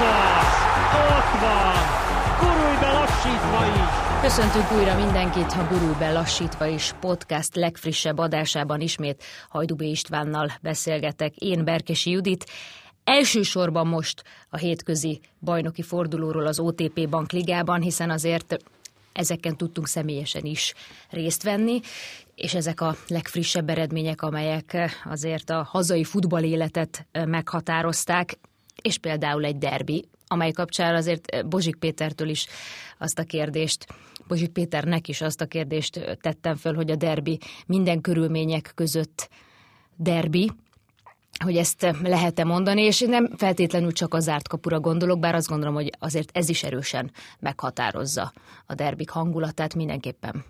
az! Ott van! Gurulj be lassítva is! Köszöntünk újra mindenkit a Gurulj be lassítva is podcast legfrissebb adásában ismét Hajdubé Istvánnal beszélgetek. Én Berkesi Judit. Elsősorban most a hétközi bajnoki fordulóról az OTP Bankligában, hiszen azért ezeken tudtunk személyesen is részt venni, és ezek a legfrissebb eredmények, amelyek azért a hazai futballéletet meghatározták, és például egy derbi, amely kapcsán azért Bozsik Pétertől is azt a kérdést, Bozsik Péternek is azt a kérdést tettem föl, hogy a derbi minden körülmények között derbi, hogy ezt lehet-e mondani, és nem feltétlenül csak a zárt kapura gondolok, bár azt gondolom, hogy azért ez is erősen meghatározza a derbik hangulatát mindenképpen.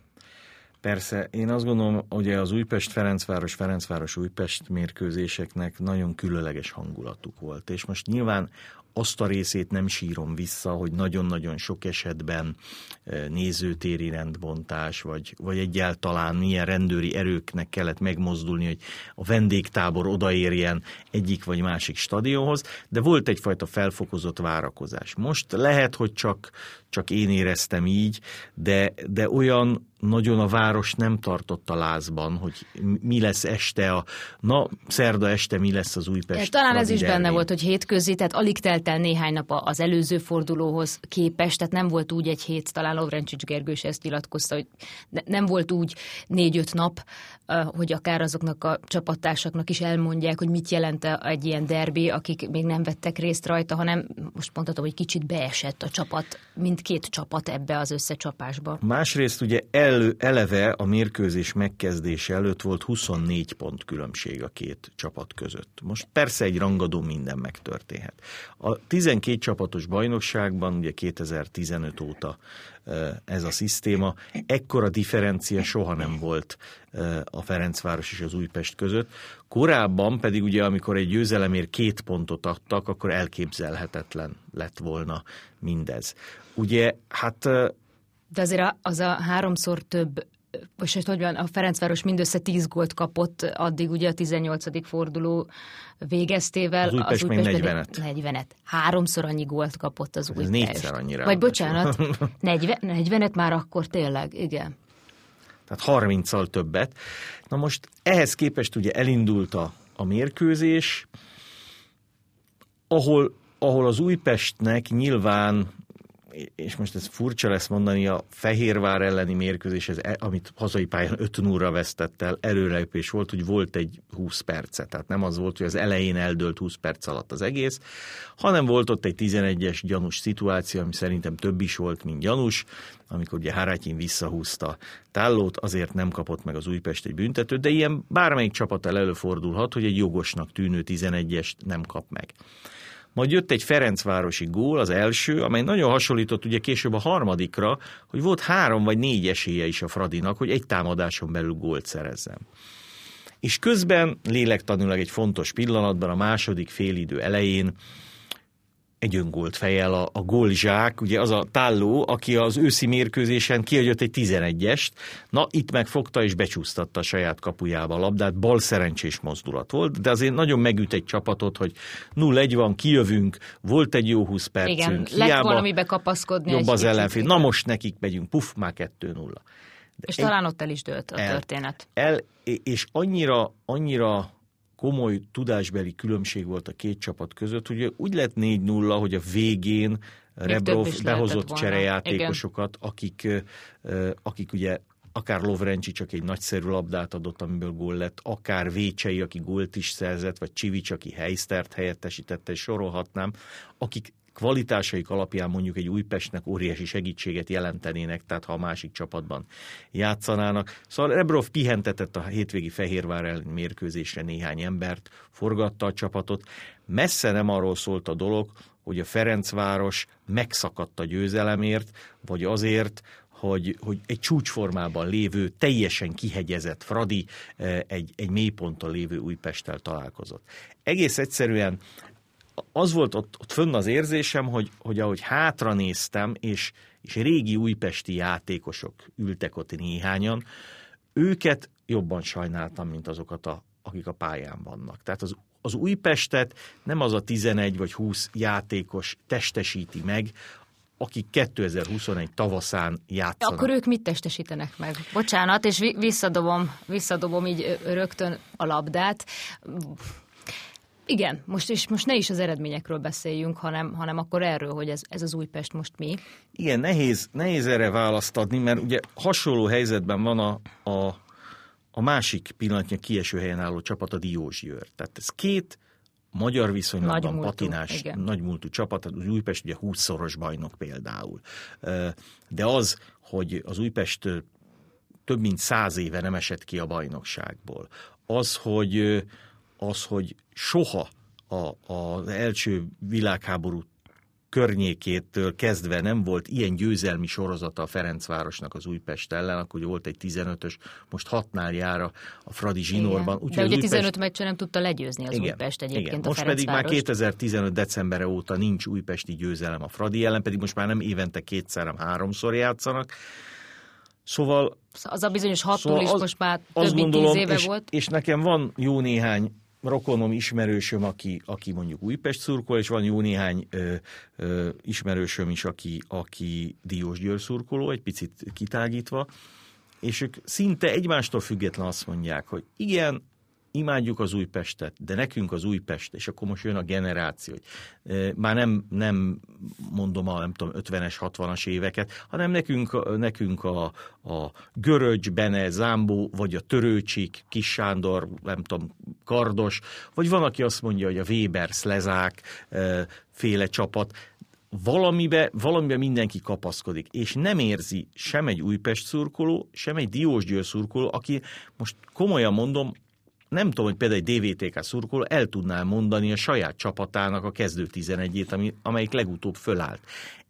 Persze, én azt gondolom, hogy az Újpest-Ferencváros, Ferencváros-Újpest mérkőzéseknek nagyon különleges hangulatuk volt. És most nyilván azt a részét nem sírom vissza, hogy nagyon-nagyon sok esetben e, nézőtéri rendbontás, vagy, vagy egyáltalán milyen rendőri erőknek kellett megmozdulni, hogy a vendégtábor odaérjen egyik vagy másik stadionhoz, de volt egyfajta felfokozott várakozás. Most lehet, hogy csak, csak én éreztem így, de, de olyan nagyon a város nem tartott a lázban, hogy mi lesz este, a, na, szerda este mi lesz az Újpest. Talán ez is benne volt, hogy hétközi, tehát alig telt el néhány nap az előző fordulóhoz képest, tehát nem volt úgy egy hét, talán Lovrencsics Gergő is ezt nyilatkozta, hogy nem volt úgy négy-öt nap, hogy akár azoknak a csapattársaknak is elmondják, hogy mit jelent egy ilyen derbi, akik még nem vettek részt rajta, hanem most mondhatom, hogy kicsit beesett a csapat, mindkét csapat ebbe az összecsapásba. Másrészt ugye elő, eleve a mérkőzés megkezdése előtt volt 24 pont különbség a két csapat között. Most persze egy rangadó minden megtörténhet. A 12 csapatos bajnokságban, ugye 2015 óta ez a szisztéma. Ekkora differencia soha nem volt a Ferencváros és az Újpest között. Korábban pedig ugye, amikor egy győzelemért két pontot adtak, akkor elképzelhetetlen lett volna mindez. Ugye, hát... De azért az a háromszor több most hogy van, a Ferencváros mindössze 10 gólt kapott addig ugye a 18. forduló végeztével. Az Újpest, az Újpest még 40-et. 40-et. Háromszor annyi gólt kapott az Újpest. Ez négyszer annyira. Vagy bocsánat, 40, 40-et már akkor tényleg, igen. Tehát 30-szal többet. Na most ehhez képest ugye elindult a, a mérkőzés, ahol, ahol az Újpestnek nyilván és most ez furcsa lesz mondani, a Fehérvár elleni mérkőzés, ez, e, amit hazai pályán 5 0 vesztett el, előrelépés volt, hogy volt egy 20 perce. Tehát nem az volt, hogy az elején eldőlt 20 perc alatt az egész, hanem volt ott egy 11-es gyanús szituáció, ami szerintem több is volt, mint gyanús, amikor ugye Harátyin visszahúzta Tállót, azért nem kapott meg az Újpest egy büntetőt, de ilyen bármelyik csapat el előfordulhat, hogy egy jogosnak tűnő 11-est nem kap meg. Majd jött egy Ferencvárosi gól, az első, amely nagyon hasonlított ugye később a harmadikra, hogy volt három vagy négy esélye is a Fradinak, hogy egy támadáson belül gólt szerezzen. És közben lélektanilag egy fontos pillanatban, a második félidő elején egy öngolt fejel a, a gólzsák, ugye az a tálló, aki az őszi mérkőzésen kiadott egy 11-est, na itt megfogta és becsúsztatta a saját kapujába a labdát, bal szerencsés mozdulat volt, de azért nagyon megüt egy csapatot, hogy 0-1 van, kijövünk, volt egy jó 20 percünk. Igen, hiába lett valamibe kapaszkodni. Jobb az ellenfél. Na most nekik megyünk, puff, már 2-0. De és egy, talán ott el is dőlt a el, történet. El, és annyira, annyira komoly tudásbeli különbség volt a két csapat között, hogy úgy lett 4-0, hogy a végén Rebrov behozott cserejátékosokat, akik, akik ugye akár Lovrencsi csak egy nagyszerű labdát adott, amiből gól lett, akár Vécsei, aki gólt is szerzett, vagy Csivics, aki Heisztert helyettesítette, és sorolhatnám, akik kvalitásaik alapján mondjuk egy Újpestnek óriási segítséget jelentenének, tehát ha a másik csapatban játszanának. Szóval Rebrov pihentetett a hétvégi Fehérvár ellen mérkőzésre néhány embert, forgatta a csapatot. Messze nem arról szólt a dolog, hogy a Ferencváros megszakadt a győzelemért, vagy azért, hogy, hogy egy csúcsformában lévő, teljesen kihegyezett Fradi eh, egy, egy mélyponton lévő Újpesttel találkozott. Egész egyszerűen az volt ott, ott fönn az érzésem, hogy, hogy ahogy hátra néztem, és, és régi újpesti játékosok ültek ott néhányan, őket jobban sajnáltam, mint azokat, a, akik a pályán vannak. Tehát az, az Újpestet nem az a 11 vagy 20 játékos testesíti meg, akik 2021 tavaszán játszanak. Akkor ők mit testesítenek meg? Bocsánat, és visszadobom, visszadobom így rögtön a labdát. Igen, most, és most ne is az eredményekről beszéljünk, hanem, hanem akkor erről, hogy ez, ez az Újpest most mi. Igen, nehéz, nehéz erre választ adni, mert ugye hasonló helyzetben van a, a, a másik pillanatnya kieső helyen álló csapat, a Diósgyőr. Tehát ez két magyar viszonylatban nagy patinás, igen. nagy múltú csapat, az Újpest ugye 20-szoros bajnok például. De az, hogy az Újpest több mint száz éve nem esett ki a bajnokságból, az, hogy, az, hogy soha a, az első világháború környékétől kezdve nem volt ilyen győzelmi sorozata a Ferencvárosnak az Újpest ellen, akkor volt egy 15-ös, most hatnál jár a, a Fradi zsinórban. Úgy, De ugye Újpest... 15 meccsen nem tudta legyőzni az igen, Újpest egyébként igen. a Most pedig már 2015 decemberre óta nincs újpesti győzelem a Fradi ellen, pedig most már nem évente kétszer, hanem háromszor játszanak. Szóval... Az a bizonyos hattól szóval is az, most már több mint tíz éve és, volt. És nekem van jó néhány rokonom, ismerősöm, aki, aki mondjuk Újpest szurkol, és van jó néhány ö, ö, ismerősöm is, aki, aki Diós Győr szurkoló, egy picit kitágítva, és ők szinte egymástól független azt mondják, hogy igen, imádjuk az Újpestet, de nekünk az Újpest, és akkor most jön a generáció, hogy már nem, nem mondom a nem tudom, 50-es, 60-as éveket, hanem nekünk, nekünk a, a Görögy, Bene, Zámbó, vagy a Törőcsik, Kis Sándor, nem tudom, Kardos, vagy van, aki azt mondja, hogy a Weber, Szlezák féle csapat, valamibe, valamibe mindenki kapaszkodik, és nem érzi sem egy Újpest szurkoló, sem egy Diósgyőr szurkoló, aki most komolyan mondom, nem tudom, hogy például egy DVTK szurkoló el tudná mondani a saját csapatának a kezdő 11-ét, ami, amelyik legutóbb fölállt.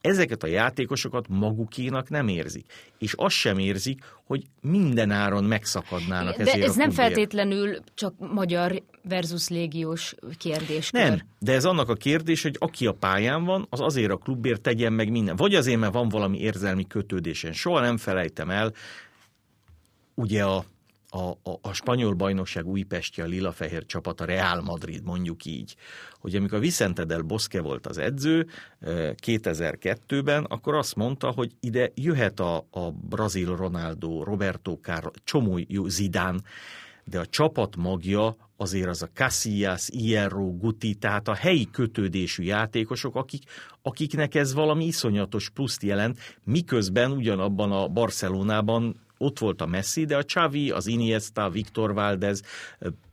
Ezeket a játékosokat magukénak nem érzik. És azt sem érzik, hogy minden áron megszakadnának de ezért ez a nem feltétlenül csak magyar versus légiós kérdés. Nem, de ez annak a kérdés, hogy aki a pályán van, az azért a klubért tegyen meg minden. Vagy azért, mert van valami érzelmi kötődésen. Soha nem felejtem el, ugye a a, a, a spanyol bajnokság Újpestje, a lila-fehér csapat, a Real Madrid, mondjuk így, hogy amikor Vicente del Bosque volt az edző 2002-ben, akkor azt mondta, hogy ide jöhet a, a brazil Ronaldo, Roberto Carlos, csomó Zidán, de a csapat magja azért az a Casillas, Hierro, Guti, tehát a helyi kötődésű játékosok, akik, akiknek ez valami iszonyatos pluszt jelent, miközben ugyanabban a Barcelonában ott volt a Messi, de a Xavi, az Iniesta, Viktor Valdez,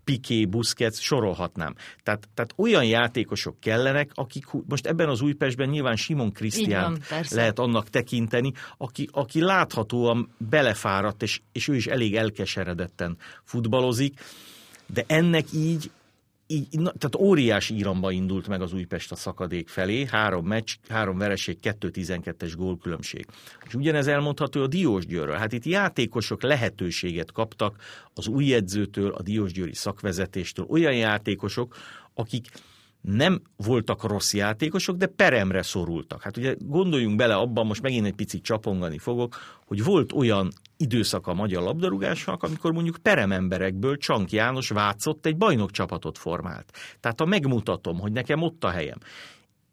Piqué, Busquets, sorolhatnám. Tehát, tehát olyan játékosok kellenek, akik most ebben az Újpestben nyilván Simon Krisztián lehet annak tekinteni, aki, aki láthatóan belefáradt, és, és ő is elég elkeseredetten futballozik, de ennek így így, na, tehát óriási íramba indult meg az Újpest a szakadék felé, három meccs, három vereség, 2-12-es gólkülönbség. És ugyanez elmondható a Diósgyőrről. Hát itt játékosok lehetőséget kaptak az új edzőtől, a Diósgyőri szakvezetéstől, olyan játékosok, akik nem voltak rossz játékosok, de peremre szorultak. Hát ugye gondoljunk bele abban, most megint egy picit csapongani fogok, hogy volt olyan időszak a magyar labdarúgásnak, amikor mondjuk perememberekből Csank János Vácott egy bajnokcsapatot formált. Tehát ha megmutatom, hogy nekem ott a helyem,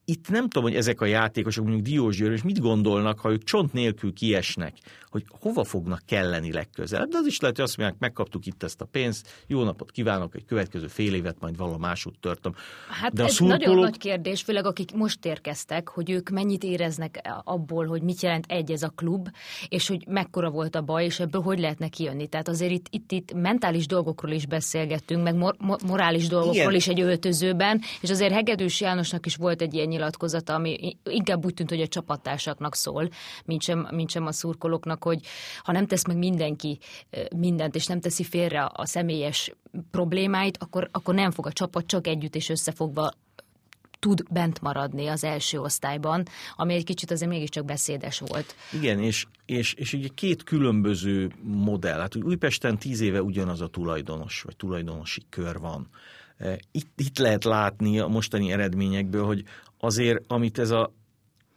itt nem tudom, hogy ezek a játékosok, mondjuk Diós Győr, és mit gondolnak, ha ők csont nélkül kiesnek, hogy hova fognak kelleni legközelebb. De az is lehet, hogy azt mondják, megkaptuk itt ezt a pénzt, jó napot kívánok, egy következő fél évet majd valahol másút törtöm. Hát De a ez szurkolók... nagyon nagy kérdés, főleg akik most érkeztek, hogy ők mennyit éreznek abból, hogy mit jelent egy ez a klub, és hogy mekkora volt a baj, és ebből hogy lehetne kijönni. Tehát azért itt, itt, itt mentális dolgokról is beszélgettünk, meg mor- morális dolgokról Igen. is egy öltözőben, és azért Hegedűs Jánosnak is volt egy ilyen nyilatkozata, ami inkább úgy tűnt, hogy a csapattársaknak szól, mint sem, mint sem a szurkolóknak, hogy ha nem tesz meg mindenki mindent, és nem teszi félre a személyes problémáit, akkor, akkor nem fog a csapat csak együtt és összefogva tud bent maradni az első osztályban, ami egy kicsit azért mégiscsak beszédes volt. Igen, és, és, és ugye két különböző modell. Hát Újpesten tíz éve ugyanaz a tulajdonos, vagy tulajdonosi kör van. Itt, itt lehet látni a mostani eredményekből, hogy azért, amit ez a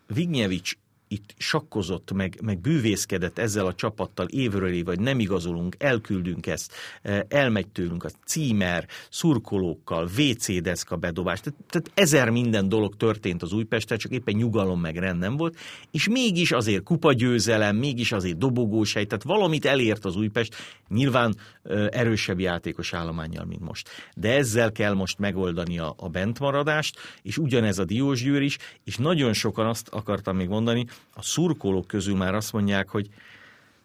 Vignyevics itt sakkozott, meg, meg bűvészkedett ezzel a csapattal évről év, vagy nem igazolunk, elküldünk ezt, e, elmegy tőlünk a címer, szurkolókkal, WC deszka bedobás, tehát, tehát ezer minden dolog történt az Újpestre, csak éppen nyugalom meg rend nem volt, és mégis azért kupagyőzelem, mégis azért dobogós hely, tehát valamit elért az Újpest, nyilván e, erősebb játékos állományjal, mint most. De ezzel kell most megoldani a, a bentmaradást, és ugyanez a Diósgyőr is, és nagyon sokan azt akartam még mondani, a szurkolók közül már azt mondják, hogy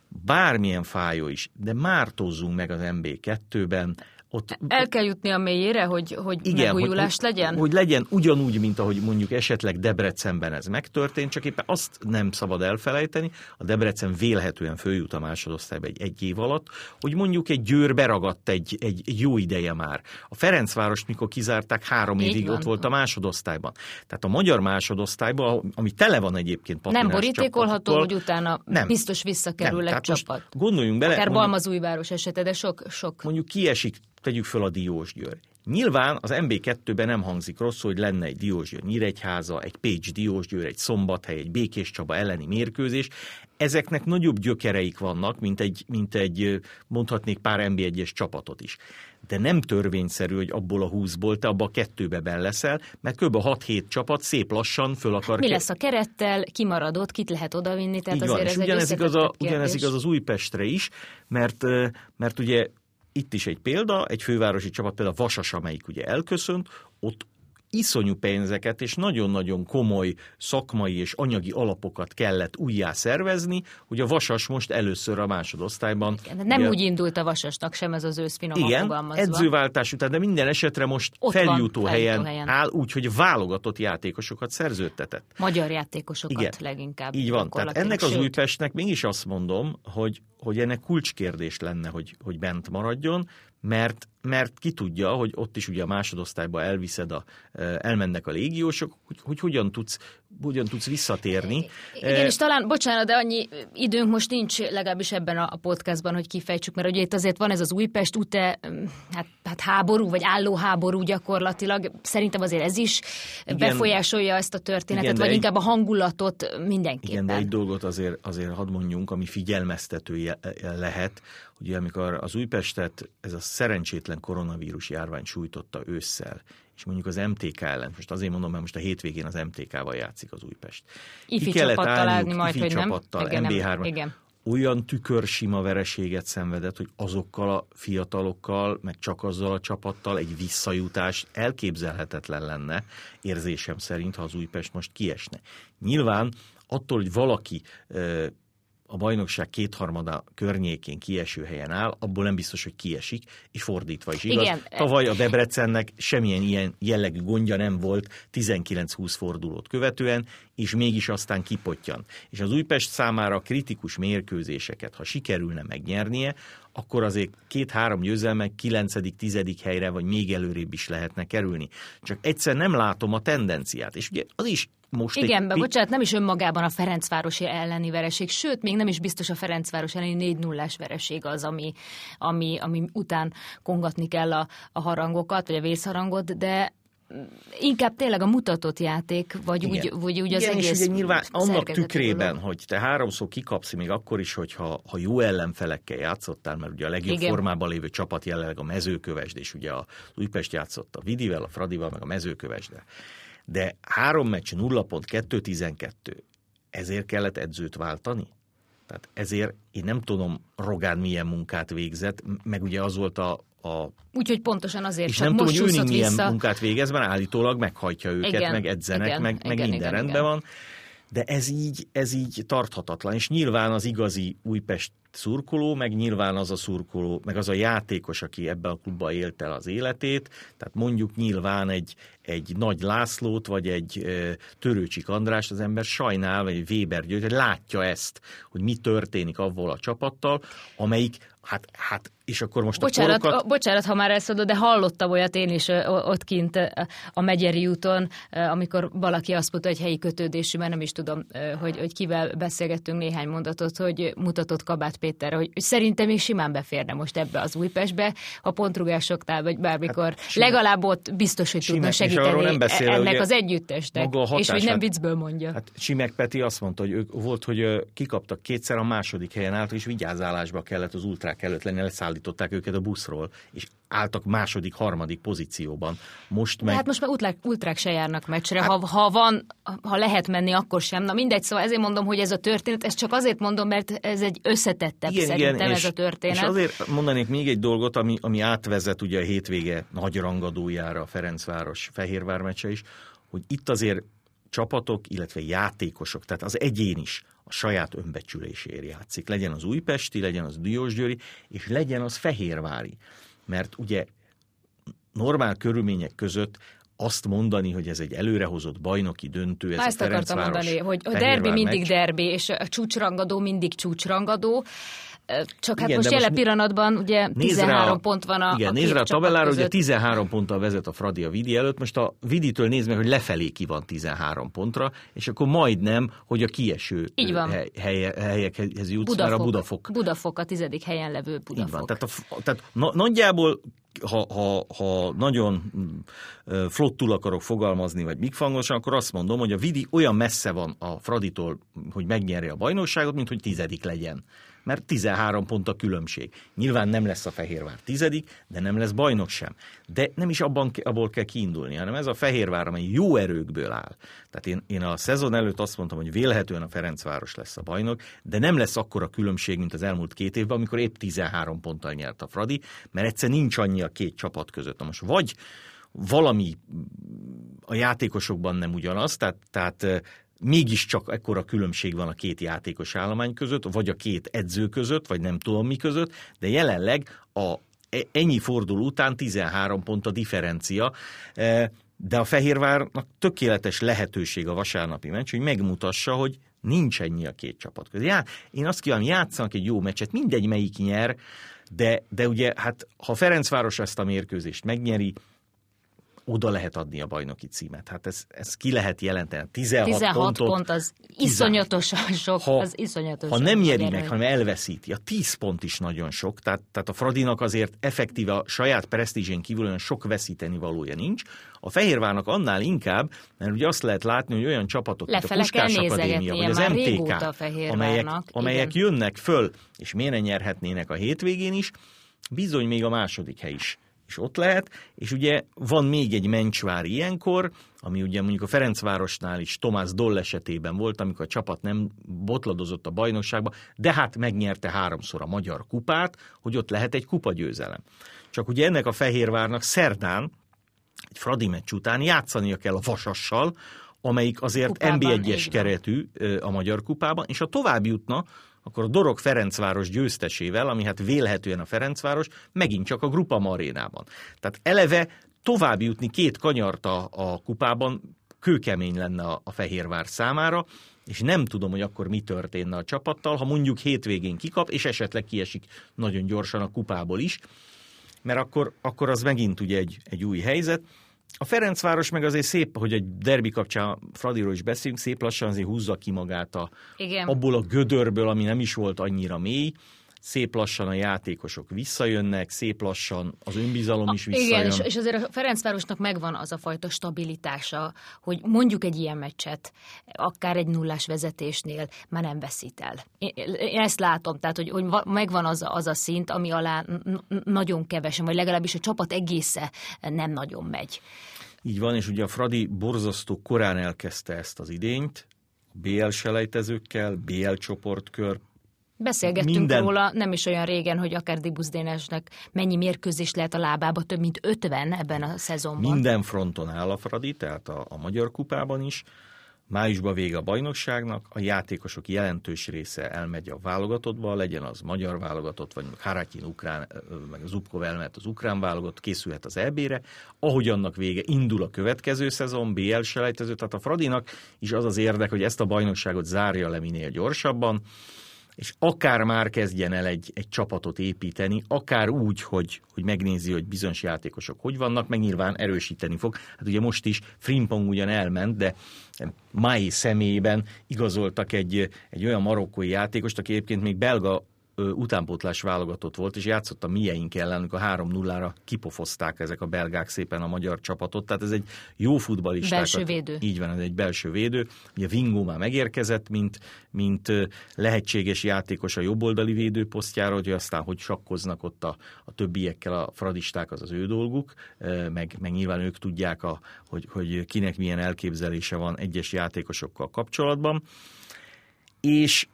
bármilyen fájó is, de mártózzunk meg az MB2-ben, ott, El kell jutni a mélyére, hogy, hogy igen, megújulás hogy, legyen? Hogy legyen ugyanúgy, mint ahogy mondjuk esetleg Debrecenben ez megtörtént, csak éppen azt nem szabad elfelejteni, a Debrecen vélhetően följut a másodosztályba egy, egy év alatt, hogy mondjuk egy Győr beragadt egy, egy, egy jó ideje már. A Ferencvárost, mikor kizárták, három Így évig van. ott volt a másodosztályban. Tehát a magyar másodosztályban, ami tele van egyébként Nem borítékolható, hogy utána nem. biztos visszakerül nem. egy csapat. Gondoljunk bele. Akár Balmazújváros esete, de sok, sok. Mondjuk kiesik tegyük föl a Diósgyőr. Nyilván az MB2-ben nem hangzik rosszul, hogy lenne egy Diósgyőr Nyíregyháza, egy Pécs Diósgyőr, egy Szombathely, egy Békés Csaba elleni mérkőzés. Ezeknek nagyobb gyökereik vannak, mint egy, mint egy mondhatnék pár MB1-es csapatot is. De nem törvényszerű, hogy abból a 20-ból te abba a kettőbe ben leszel, mert kb. 6-7 csapat szép lassan föl akar... Mi lesz a kerettel, kimaradott, kit lehet odavinni, tehát Így azért van, ez ugyanez igaz, a, ugyanez igaz az Újpestre is, mert, mert ugye itt is egy példa, egy fővárosi csapat, például Vasas, amelyik ugye elköszönt, ott iszonyú pénzeket és nagyon-nagyon komoly szakmai és anyagi alapokat kellett újjá szervezni, hogy a Vasas most először a másodosztályban... Igen, nem ugye, úgy indult a Vasasnak sem ez az ősz finoman Igen, edzőváltás után, de minden esetre most Ott feljutó van, helyen, helyen. áll, úgyhogy válogatott játékosokat szerződtetett. Magyar játékosokat Igen, leginkább. Így van, tehát ennek az Újpestnek mégis azt mondom, hogy, hogy ennek kulcskérdés lenne, hogy, hogy bent maradjon, mert, mert ki tudja, hogy ott is ugye a másodosztályba elviszed, a, elmennek a légiósok, hogy, hogy hogyan, tudsz, hogyan tudsz visszatérni. Igen, és talán, bocsánat, de annyi időnk most nincs legalábbis ebben a podcastban, hogy kifejtsük, mert ugye itt azért van ez az Újpest ute, hát, hát háború, vagy álló háború gyakorlatilag. Szerintem azért ez is igen, befolyásolja ezt a történetet, igen, vagy egy, inkább a hangulatot mindenképpen. Igen, de egy dolgot azért, azért hadd mondjunk, ami figyelmeztető lehet, Ugye amikor az Újpestet ez a szerencsétlen koronavírus járvány sújtotta ősszel, és mondjuk az MTK ellen, most azért mondom, mert most a hétvégén az MTK-val játszik az Újpest. Ifi Ki kellett csapattal állni majd, nem? csapattal, MB3 igen. olyan tükörsima vereséget szenvedett, hogy azokkal a fiatalokkal, meg csak azzal a csapattal egy visszajutás elképzelhetetlen lenne, érzésem szerint, ha az Újpest most kiesne. Nyilván attól, hogy valaki a bajnokság kétharmada környékén kieső helyen áll, abból nem biztos, hogy kiesik, és fordítva is igaz. Igen. Tavaly a Debrecennek semmilyen ilyen jellegű gondja nem volt 19-20 fordulót követően, és mégis aztán kipottyan. És az Újpest számára kritikus mérkőzéseket, ha sikerülne megnyernie, akkor azért két-három győzelmek kilencedik, tizedik helyre, vagy még előrébb is lehetne kerülni. Csak egyszer nem látom a tendenciát. És ugye az is most Igen, egy... bocsánat, nem is önmagában a Ferencvárosi elleni vereség, sőt, még nem is biztos a Ferencváros elleni 4 0 vereség az, ami, ami, ami után kongatni kell a, a harangokat, vagy a vészharangot, de inkább tényleg a mutatott játék, vagy úgy, vagy úgy az Igen, egész és ugye nyilván annak tükrében, hogy te háromszor kikapsz, még akkor is, hogyha ha jó ellenfelekkel játszottál, mert ugye a legjobb Igen. formában lévő csapat jelenleg a mezőkövesd, és ugye a Újpest játszott a Vidivel, a Fradival, meg a mezőkövesde de három meccs 0 pont 2-12. Ezért kellett edzőt váltani? Tehát ezért én nem tudom, Rogán milyen munkát végzett, meg ugye az volt a, a... Úgyhogy pontosan azért és csak nem most tudom, hogy milyen vissza. munkát végez, mert állítólag meghajtja őket, igen, meg edzenek, igen, meg, meg igen, minden igen, rendben igen. van. De ez így, ez így tarthatatlan, és nyilván az igazi Újpest szurkoló, meg nyilván az a szurkoló, meg az a játékos, aki ebbe a klubba élte az életét, tehát mondjuk nyilván egy, egy Nagy Lászlót, vagy egy e, Törőcsik Andrást az ember sajnál, vagy Weber György, látja ezt, hogy mi történik avval a csapattal, amelyik Hát, hát, és akkor most bocsánat, a korokat... Bocsánat, ha már ezt mondod, de hallottam olyat én is ott kint a Megyeri úton, amikor valaki azt mondta, hogy helyi kötődésű, mert nem is tudom, hogy, hogy kivel beszélgettünk néhány mondatot, hogy mutatott kabát Péterre, hogy szerintem még simán beférne most ebbe az Újpestbe, a pontrugásoknál, vagy bármikor. Hát, legalább ott biztos, hogy tudna segíteni nem beszél, ennek az együttesnek, és hogy nem viccből mondja. Hát Simek Peti azt mondta, hogy ők volt, hogy kikaptak kétszer a második helyen állt, és vigyázálásba kellett az ultrák előtt lenni, leszállították őket a buszról, és álltak második, harmadik pozícióban. Most meg... Hát most már ultrák, ultrák se járnak meccsre, hát... ha, ha van, ha lehet menni, akkor sem. Na mindegy, szóval ezért mondom, hogy ez a történet, ezt csak azért mondom, mert ez egy összetettebb igen, szerintem igen, ez és, a történet. És azért mondanék még egy dolgot, ami, ami átvezet ugye a hétvége nagy rangadójára a Ferencváros Fehérvár meccse is, hogy itt azért csapatok, illetve játékosok, tehát az egyén is a saját önbecsüléséért játszik. Legyen az újpesti, legyen az Diósgyőri, és legyen az fehérvári. Mert ugye normál körülmények között azt mondani, hogy ez egy előrehozott bajnoki döntő, ez Ezt a akartam mondani, hogy a derbi mindig meccs. derbi, és a csúcsrangadó mindig csúcsrangadó. Csak hát igen, most jelen pillanatban ugye 13 a, pont van a Igen, nézd rá a tabellára, ugye 13 ponttal vezet a Fradi a Vidi előtt, most a Viditől nézd meg, hogy lefelé ki van 13 pontra, és akkor majdnem, hogy a kieső Így van. Hely, helye, helyekhez jutsz, Budafok, már a Budafok. Budafok a tizedik helyen levő Budafok. Így van, tehát, a, tehát na, nagyjából ha, ha, ha nagyon flottul akarok fogalmazni, vagy mikfangosan, akkor azt mondom, hogy a Vidi olyan messze van a Fraditól, hogy megnyerje a bajnokságot, mint hogy tizedik legyen mert 13 pont a különbség. Nyilván nem lesz a Fehérvár tizedik, de nem lesz bajnok sem. De nem is abban, abból kell kiindulni, hanem ez a Fehérvár, amely jó erőkből áll. Tehát én, én a szezon előtt azt mondtam, hogy vélhetően a Ferencváros lesz a bajnok, de nem lesz akkora különbség, mint az elmúlt két évben, amikor épp 13 ponttal nyert a Fradi, mert egyszer nincs annyi a két csapat között. Na most vagy valami a játékosokban nem ugyanaz, tehát, tehát mégiscsak ekkora különbség van a két játékos állomány között, vagy a két edző között, vagy nem tudom mi között, de jelenleg a e, ennyi forduló után 13 pont a differencia, e, de a Fehérvárnak tökéletes lehetőség a vasárnapi meccs, hogy megmutassa, hogy nincs ennyi a két csapat között. Já, én azt kívánom, játszanak egy jó meccset, mindegy melyik nyer, de, de ugye, hát ha Ferencváros ezt a mérkőzést megnyeri, oda lehet adni a bajnoki címet. Hát ez, ez ki lehet jelenteni. 16, 16 pontot, pont az iszonyatosan sok. Ha, az iszonyatosan ha nem nyeri meg, hanem elveszíti, a 10 pont is nagyon sok, tehát, tehát a Fradinak azért effektíve a saját presztízsén kívül olyan sok veszíteni valója nincs. A Fehérvárnak annál inkább, mert ugye azt lehet látni, hogy olyan csapatok, mint a Puskás Akadémia, vagy az MTK, amelyek, amelyek jönnek föl, és miért ne nyerhetnének a hétvégén is, bizony még a második hely is is ott lehet, és ugye van még egy mencsvár ilyenkor, ami ugye mondjuk a Ferencvárosnál is Tomás Doll esetében volt, amikor a csapat nem botladozott a bajnokságba, de hát megnyerte háromszor a magyar kupát, hogy ott lehet egy kupagyőzelem. Csak ugye ennek a Fehérvárnak szerdán, egy Fradi meccs után játszania kell a Vasassal, amelyik azért NB1-es keretű a Magyar Kupában, és ha tovább jutna, akkor a Dorog Ferencváros győztesével, ami hát vélhetően a Ferencváros, megint csak a Grupa Marénában. Tehát eleve tovább jutni két kanyart a, a kupában kőkemény lenne a, a Fehérvár számára, és nem tudom, hogy akkor mi történne a csapattal, ha mondjuk hétvégén kikap, és esetleg kiesik nagyon gyorsan a kupából is, mert akkor, akkor az megint ugye egy, egy új helyzet. A Ferencváros meg azért szép, hogy egy derbi kapcsán Fradiról is beszélünk, szép lassan azért húzza ki magát a, Igen. abból a gödörből, ami nem is volt annyira mély, szép lassan a játékosok visszajönnek, szép lassan az önbizalom is visszajön. Igen, és, és azért a Ferencvárosnak megvan az a fajta stabilitása, hogy mondjuk egy ilyen meccset, akár egy nullás vezetésnél már nem veszít el. Én, én ezt látom, tehát hogy, hogy megvan az, az a szint, ami alá nagyon kevesen, vagy legalábbis a csapat egésze nem nagyon megy. Így van, és ugye a Fradi borzasztó korán elkezdte ezt az idényt, BL selejtezőkkel, BL csoportkör, Beszélgettünk Minden... róla nem is olyan régen, hogy akár Dibusz Dénesnek mennyi mérkőzés lehet a lábába, több mint 50 ebben a szezonban. Minden fronton áll a Fradi, tehát a, a Magyar Kupában is. Májusban vége a bajnokságnak, a játékosok jelentős része elmegy a válogatottba, legyen az magyar válogatott, vagy Haratyin ukrán, meg Zubkov elmehet az ukrán válogatott, készülhet az EB-re. Ahogy annak vége, indul a következő szezon, BL selejtező, tehát a Fradinak is az az érdek, hogy ezt a bajnokságot zárja le minél gyorsabban és akár már kezdjen el egy, egy csapatot építeni, akár úgy, hogy, hogy megnézi, hogy bizonyos játékosok hogy vannak, meg nyilván erősíteni fog. Hát ugye most is Frimpong ugyan elment, de Mai személyében igazoltak egy, egy olyan marokkói játékost, aki egyébként még belga utánpótlás válogatott volt, és játszott a mieink ellenük a 3-0-ra kipofozták ezek a belgák szépen a magyar csapatot, tehát ez egy jó futballista. Belső védő. Így van, ez egy belső védő. Ugye Vingó már megérkezett, mint, mint lehetséges játékos a jobboldali védőposztjára, hogy aztán hogy sakkoznak ott a, a többiekkel a fradisták, az az ő dolguk, meg, meg nyilván ők tudják, a, hogy, hogy kinek milyen elképzelése van egyes játékosokkal kapcsolatban. És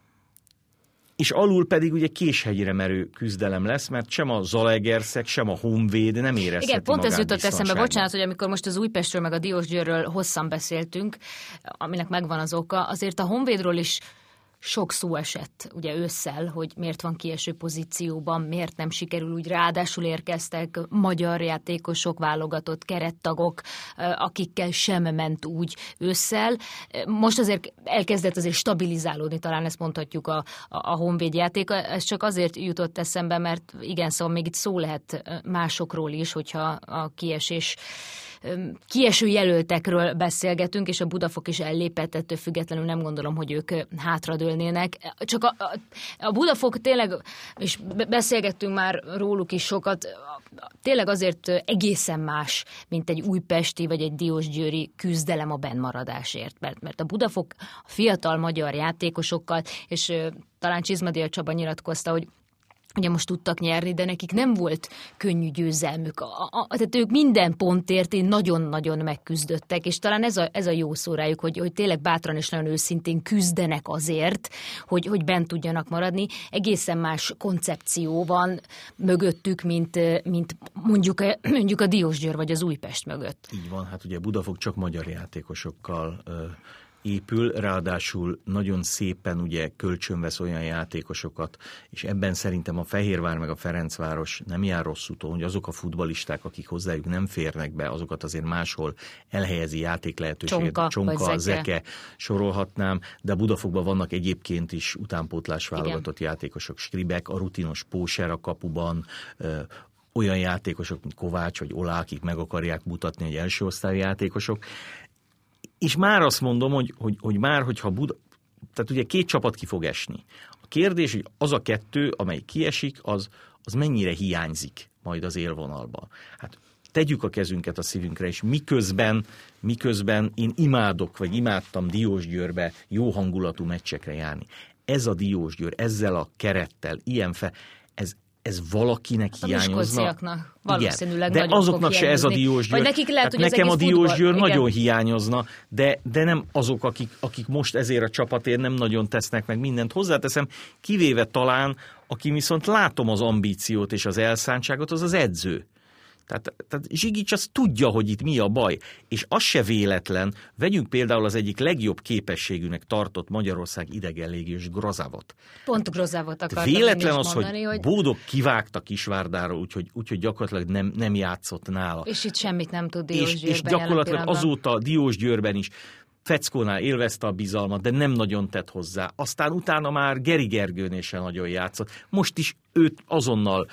és alul pedig ugye késhegyre merő küzdelem lesz, mert sem a Zalaegerszeg, sem a Honvéd nem érezheti Igen, pont ez jutott eszembe, bocsánat, hogy amikor most az Újpestről meg a Diósgyőrről hosszan beszéltünk, aminek megvan az oka, azért a Honvédról is sok szó esett ugye ősszel, hogy miért van kieső pozícióban, miért nem sikerül úgy, ráadásul érkeztek magyar játékosok, válogatott kerettagok, akikkel sem ment úgy ősszel. Most azért elkezdett azért stabilizálódni, talán ezt mondhatjuk a, a, a Honvéd játéka. Ez csak azért jutott eszembe, mert igen, szóval még itt szó lehet másokról is, hogyha a kiesés kieső jelöltekről beszélgetünk, és a Budafok is ellépett, ettől függetlenül nem gondolom, hogy ők hátradőlnének. Csak a, a, a Budafok tényleg, és beszélgettünk már róluk is sokat, tényleg azért egészen más, mint egy újpesti vagy egy diósgyőri küzdelem a bennmaradásért. Mert, mert a Budafok fiatal magyar játékosokkal, és talán Csizmadia Csaba nyilatkozta, hogy ugye most tudtak nyerni, de nekik nem volt könnyű győzelmük. A, a, tehát ők minden pontért nagyon-nagyon megküzdöttek, és talán ez a, ez a jó szó rájuk, hogy, hogy tényleg bátran és nagyon őszintén küzdenek azért, hogy, hogy bent tudjanak maradni. Egészen más koncepció van mögöttük, mint, mint mondjuk, mondjuk a Diósgyőr vagy az Újpest mögött. Így van, hát ugye Budafok csak magyar játékosokkal épül, ráadásul nagyon szépen ugye kölcsönvesz olyan játékosokat, és ebben szerintem a Fehérvár meg a Ferencváros nem jár rossz úton, hogy azok a futbalisták, akik hozzájuk nem férnek be, azokat azért máshol elhelyezi játék lehetőséget. Csonka, Csonka zeke. zeke sorolhatnám, de Budafokban vannak egyébként is utánpótlás válogatott Igen. játékosok, Skribek, a rutinos Póser a kapuban, olyan játékosok, mint Kovács vagy Olá, akik meg akarják mutatni, hogy első osztályú játékosok és már azt mondom, hogy, hogy, hogy már, hogyha Buda, tehát ugye két csapat ki fog esni. A kérdés, hogy az a kettő, amely kiesik, az, az mennyire hiányzik majd az élvonalban. Hát tegyük a kezünket a szívünkre, és miközben, miközben én imádok, vagy imádtam Diósgyőrbe jó hangulatú meccsekre járni. Ez a Diósgyőr, ezzel a kerettel, ilyen fe, ez, valakinek Hát a hiányozna. valószínűleg de azoknak se ez a hiányozni. Diósgyőr. Vagy nekik lehet, hát hogy nekem a egész Diósgyőr futball- nagyon igen. hiányozna, de, de nem azok, akik, akik most ezért a csapatért nem nagyon tesznek meg mindent. Hozzáteszem, kivéve talán, aki viszont látom az ambíciót és az elszántságot, az az edző. Tehát, tehát Zsigics az tudja, hogy itt mi a baj. És az se véletlen, vegyünk például az egyik legjobb képességűnek tartott Magyarország idegenlégiós Grozavot. Pont Grozávot akartam Véletlen az, mondani, hogy, hogy... Bódog kivágta Kisvárdáról, úgyhogy, úgyhogy gyakorlatilag nem, nem játszott nála. És itt semmit nem tud És, Diósgyőrben és gyakorlatilag azóta Diós Győrben is Feckónál élvezte a bizalmat, de nem nagyon tett hozzá. Aztán utána már Geri Gergőnél sem nagyon játszott. Most is őt azonnal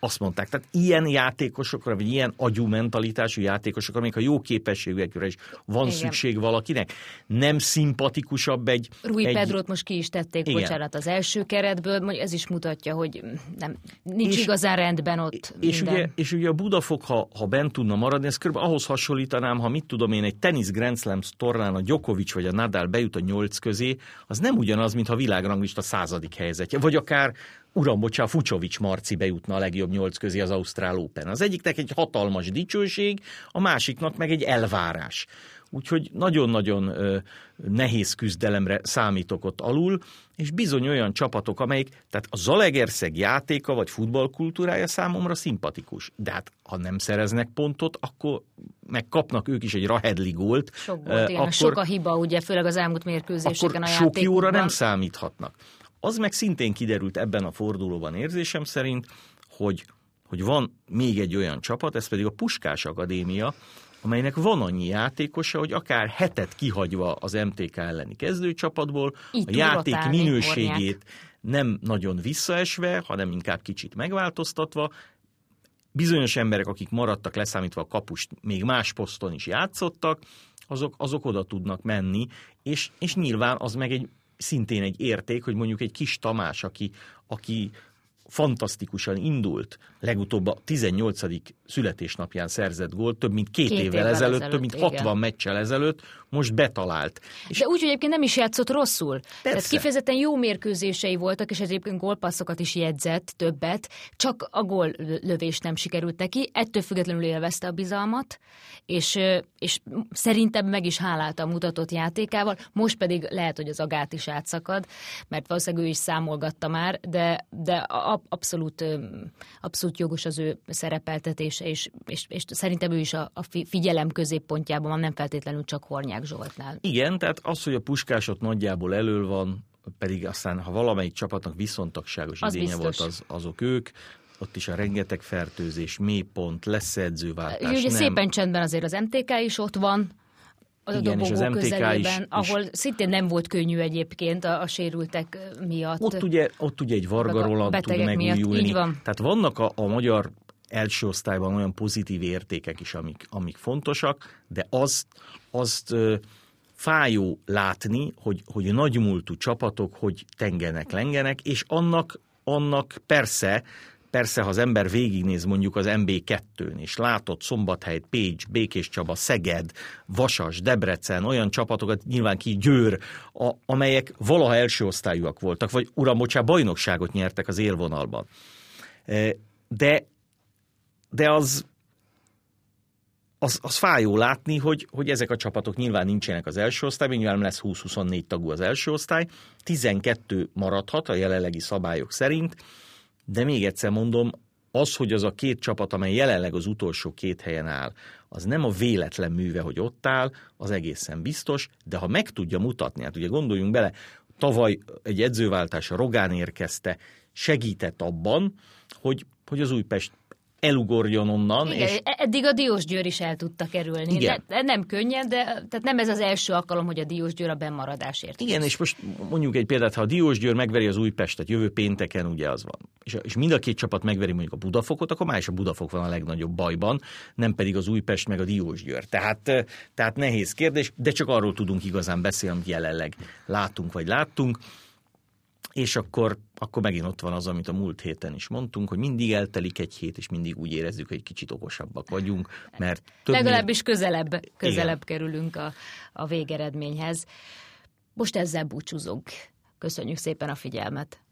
azt mondták. Tehát ilyen játékosokra, vagy ilyen agyú mentalitású játékosokra, még a jó képességekre is van Igen. Szükség valakinek. Nem szimpatikusabb egy... Rui egy... Pedrót most ki is tették, Igen. bocsánat, az első keretből, ez is mutatja, hogy nem, nincs És- igazán rendben ott És minden. ugye, és ugye a Budafok, ha, ha bent tudna maradni, ez körülbelül ahhoz hasonlítanám, ha mit tudom én, egy tenisz Grand Slam tornán a Djokovic vagy a Nadal bejut a nyolc közé, az nem ugyanaz, mint ha világranglista századik helyzetje, vagy akár uram, bocsánat, Fucsovics Marci bejutna a legjobb nyolc közé az Ausztrál Open. Az egyiknek egy hatalmas dicsőség, a másiknak meg egy elvárás. Úgyhogy nagyon-nagyon nehéz küzdelemre számítok ott alul, és bizony olyan csapatok, amelyik, tehát a Zalegerszeg játéka vagy futballkultúrája számomra szimpatikus. De hát ha nem szereznek pontot, akkor megkapnak ők is egy Rahedli gólt. Sok volt, igen, akkor, sok a hiba, ugye, főleg az elmúlt mérkőzéseken a sok jóra nem számíthatnak. Az meg szintén kiderült ebben a fordulóban érzésem szerint, hogy, hogy van még egy olyan csapat, ez pedig a Puskás Akadémia, amelynek van annyi játékosa, hogy akár hetet kihagyva az MTK elleni kezdőcsapatból, Így a játék minőségét nem nagyon visszaesve, hanem inkább kicsit megváltoztatva, bizonyos emberek, akik maradtak leszámítva a kapust, még más poszton is játszottak, azok, azok oda tudnak menni, és, és nyilván az meg egy szintén egy érték, hogy mondjuk egy kis Tamás, aki, aki fantasztikusan indult, legutóbb a 18. születésnapján szerzett gólt, több mint két, két évvel, évvel ezelőtt, ezelőtt, több mint igen. 60 meccsel ezelőtt, most betalált. És De úgy, hogy egyébként nem is játszott rosszul. Persze. Tehát kifejezetten jó mérkőzései voltak, és egyébként gólpasszokat is jegyzett többet, csak a gól lövés nem sikerült neki, ettől függetlenül élvezte a bizalmat, és, és szerintem meg is hálálta a mutatott játékával, most pedig lehet, hogy az agát is átszakad, mert valószínűleg ő is számolgatta már, de, de a, abszolút, abszolút jogos az ő szerepeltetése, és, és, és szerintem ő is a, a figyelem középpontjában van, nem feltétlenül csak Hornyák Zsoltnál. Igen, tehát az, hogy a puskásot nagyjából elől van, pedig aztán, ha valamelyik csapatnak viszontagságos az idénye biztos. volt, az, azok ők, ott is a rengeteg fertőzés, mélypont, lesz edzőváltás. Ugye nem. szépen csendben azért az MTK is ott van, az Igen, a és az MTK közelében, is, ahol is, szintén nem volt könnyű egyébként a, a sérültek miatt. Ott ugye, ott ugye egy Varga Roland tud megújulni. Így van. Tehát vannak a, a magyar első osztályban olyan pozitív értékek is, amik, amik fontosak, de azt, azt fájó látni, hogy, hogy nagymúltú csapatok hogy tengenek, lengenek, és annak, annak persze Persze, ha az ember végignéz mondjuk az MB2-n, és látott Szombathelyt, Pécs, Békés Csaba, Szeged, Vasas, Debrecen, olyan csapatokat, nyilván ki Győr, a, amelyek valaha első osztályúak voltak, vagy uram, bocsá, bajnokságot nyertek az élvonalban. E, de, de az, az, az fájó látni, hogy, hogy ezek a csapatok nyilván nincsenek az első osztályban, nyilván lesz 20-24 tagú az első osztály, 12 maradhat a jelenlegi szabályok szerint, de még egyszer mondom, az, hogy az a két csapat, amely jelenleg az utolsó két helyen áll, az nem a véletlen műve, hogy ott áll, az egészen biztos, de ha meg tudja mutatni, hát ugye gondoljunk bele, tavaly egy edzőváltás a Rogán érkezte, segített abban, hogy, hogy az Újpest elugorjon onnan. Igen, és... eddig a Diós Győr is el tudta kerülni. Igen. De, nem könnyen, de tehát nem ez az első alkalom, hogy a Diós Győr a bemaradásért. Igen, és most mondjuk egy példát, ha a Diós Győr megveri az Újpestet jövő pénteken, ugye az van. És, és mind a két csapat megveri mondjuk a Budafokot, akkor már is a Budafok van a legnagyobb bajban, nem pedig az Újpest meg a Diós Győr. Tehát, tehát nehéz kérdés, de csak arról tudunk igazán beszélni, amit jelenleg látunk vagy láttunk és akkor, akkor megint ott van az, amit a múlt héten is mondtunk, hogy mindig eltelik egy hét, és mindig úgy érezzük, hogy egy kicsit okosabbak vagyunk, mert többnél... Legalábbis közelebb, közelebb Igen. kerülünk a, a végeredményhez. Most ezzel búcsúzunk. Köszönjük szépen a figyelmet!